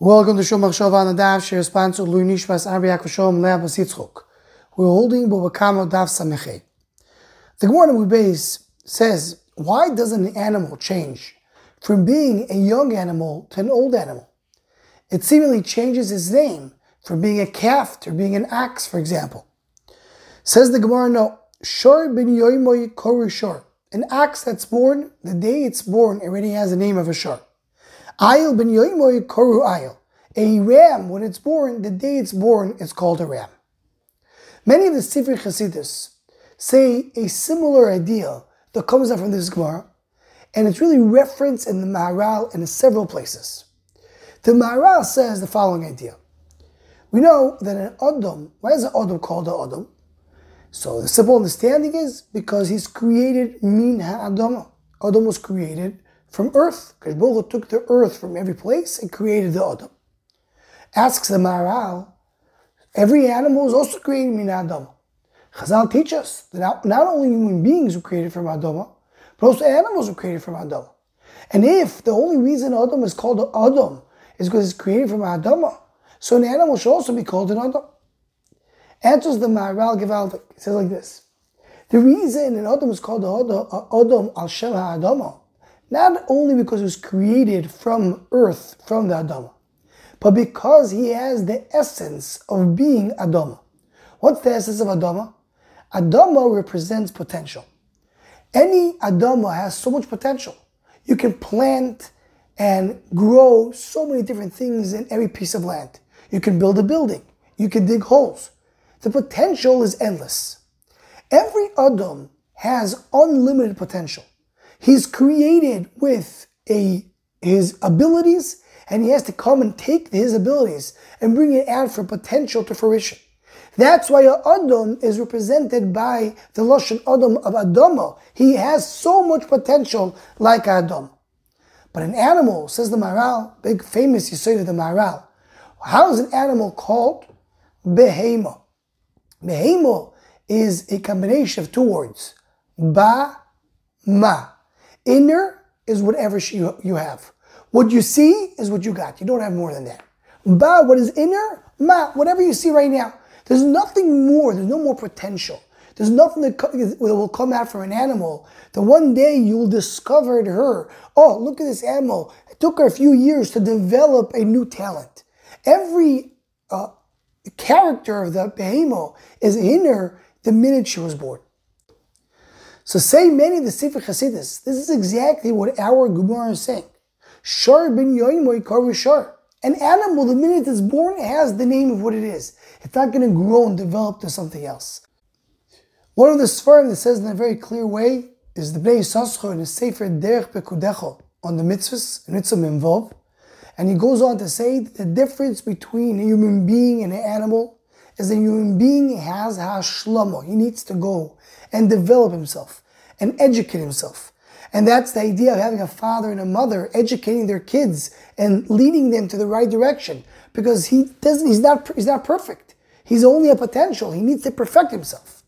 Welcome to Shomach Shova on the Daf, share sponsor Lui Nishmas Arbi Yaakov Leah Basitzchok. We're holding Bava Kama Daf Samechei. The Gemara in base says, why does an animal change from being a young animal to an old animal? It seemingly changes its name from being a calf to being an ox, for example. Says the Gemara, no. Shor bin yoimoy koru shor. An ox that's born, the day it's born, already has the name of a shor. Ayil ben yoimoy koru ayil. A ram, when it's born, the day it's born, is called a ram. Many of the Sifri Chasidus say a similar idea that comes out from this Gemara, and it's really referenced in the Maharal in several places. The Maharal says the following idea. We know that an Adam, why is an Adam called an Adam? So the simple understanding is because he's created min ha'adama. Adam was created from earth. Baruch took the earth from every place and created the Adam. Asks the Maharal, every animal is also created min Adam. Chazal teach us that not, not only human beings were created from Adam, but also animals were created from Adam. And if the only reason Adam is called Adam is because it's created from Adam, so an animal should also be called an Adam. Answers the Maharal Gevaldik. He says like this. The reason an Adam is called Adam Adam al Shem HaAdama, not only because he was created from earth, from the Adama, but because he has the essence of being Adama. What's the essence of Adama? Adama represents potential. Any Adama has so much potential. You can plant and grow so many different things in every piece of land. You can build a building. You can dig holes. The potential is endless. Every Adam has unlimited potential. He's created with a, his abilities and he has to come and take his abilities and bring it out for potential to fruition. That's why Adam is represented by the Lashon Adam of Adama. He has so much potential like Adam. But an animal, says the Maharal, big famous say to the Maharal, how is an animal called? Behema. Behemo is a combination of two words. Ba, ma. Inner is whatever you, you have. What you see is what you got. You don't have more than that. Ba, what is inner? Ma, whatever you see right now. There's nothing more. There's no more potential. There's nothing that will come out from an animal that one day you'll discover her, oh, look at this animal. It took her a few years to develop a new talent. Every uh, character of the behemoth is in her the minute she was born. So say many of the Sifri Chasidus, this is exactly what our Gemara is saying. Shar bin yoimoy shar. An animal, the minute it's born, has the name of what it is. It's not going to grow and develop to something else. One of the Sfarim that says in a very clear way is the Bnei Yissaschar in the Sefer Derech Pekudecho on the mitzvahs, and mitzvah involved. And he goes on to say the difference between a human being and an animal is a human being has hashlama. He needs to go and develop himself and educate himself. And that's the idea of having a father and a mother educating their kids and leading them to the right direction. Because he doesn't, he's not, he's not perfect. He's only a potential. He needs to perfect himself.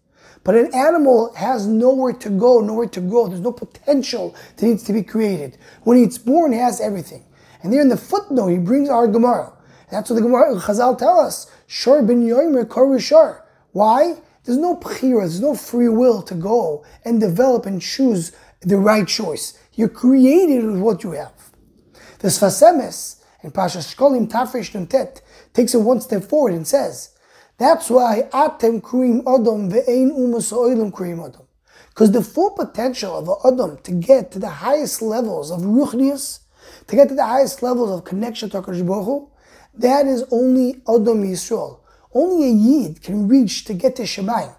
But an animal has nowhere to go, nowhere to grow. There's no potential that needs to be created. When it's born, it has everything. And there in the footnote, he brings our Gemara. That's what the Gemara Chazal tell us. Shor bin yoimer koru shor. Why? There's no bechira, there's no free will to go and develop and choose the right choice. You're created with what you have. The Sfas Emes in Pasha Shkolim Tafresh Nuntet takes it one step forward and says, that's why Atem Kurim Adam ve'ein umas oilim Kurim Adam. Because the full potential of an Adam to get to the highest levels of Ruchnius to get to the highest levels of connection to HaKadosh Baruch Hu, that is only Adam Yisrael. Only a Yid can reach to get to Shemayim.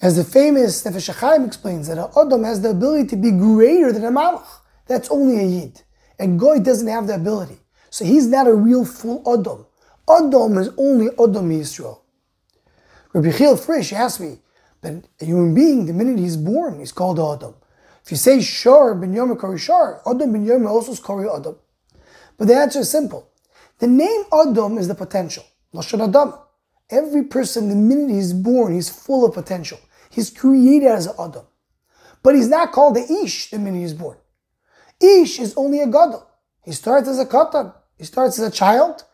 As the famous Nefesh HaChaim explains, that Adam has the ability to be greater than a Malach. That's only a Yid. And Goy doesn't have the ability. So he's not a real full Adam. Adam is only Adam Yisrael. Rabbi Chil Frisch asked me, but a human being, the minute he's born, he's called Adam. If you say Shar ben Yom Kari Shar, Adam ben Yom also is Kari Adam. But the answer is simple. The name Adam is the potential. Lashon Adam. Every person, the minute he's born, he's full of potential. He's created as Adam. But he's not called the Ish the minute he's born. Ish is only a Gadol. He starts as a Katan. He starts as a child,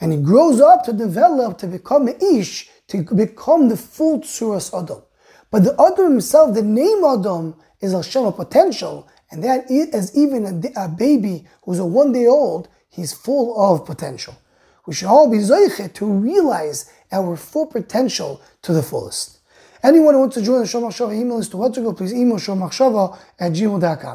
and he grows up to develop to become an ish, to become the full tsuras Adam. But the Adam himself, the name Adam, is Hashem a potential, and that is even a, a baby who's a one day old, he's full of potential. We should all be zoichet to realize our full potential to the fullest. Anyone who wants to join the Shomach Shava email list to what to go, please email shomachshava at gmail.com.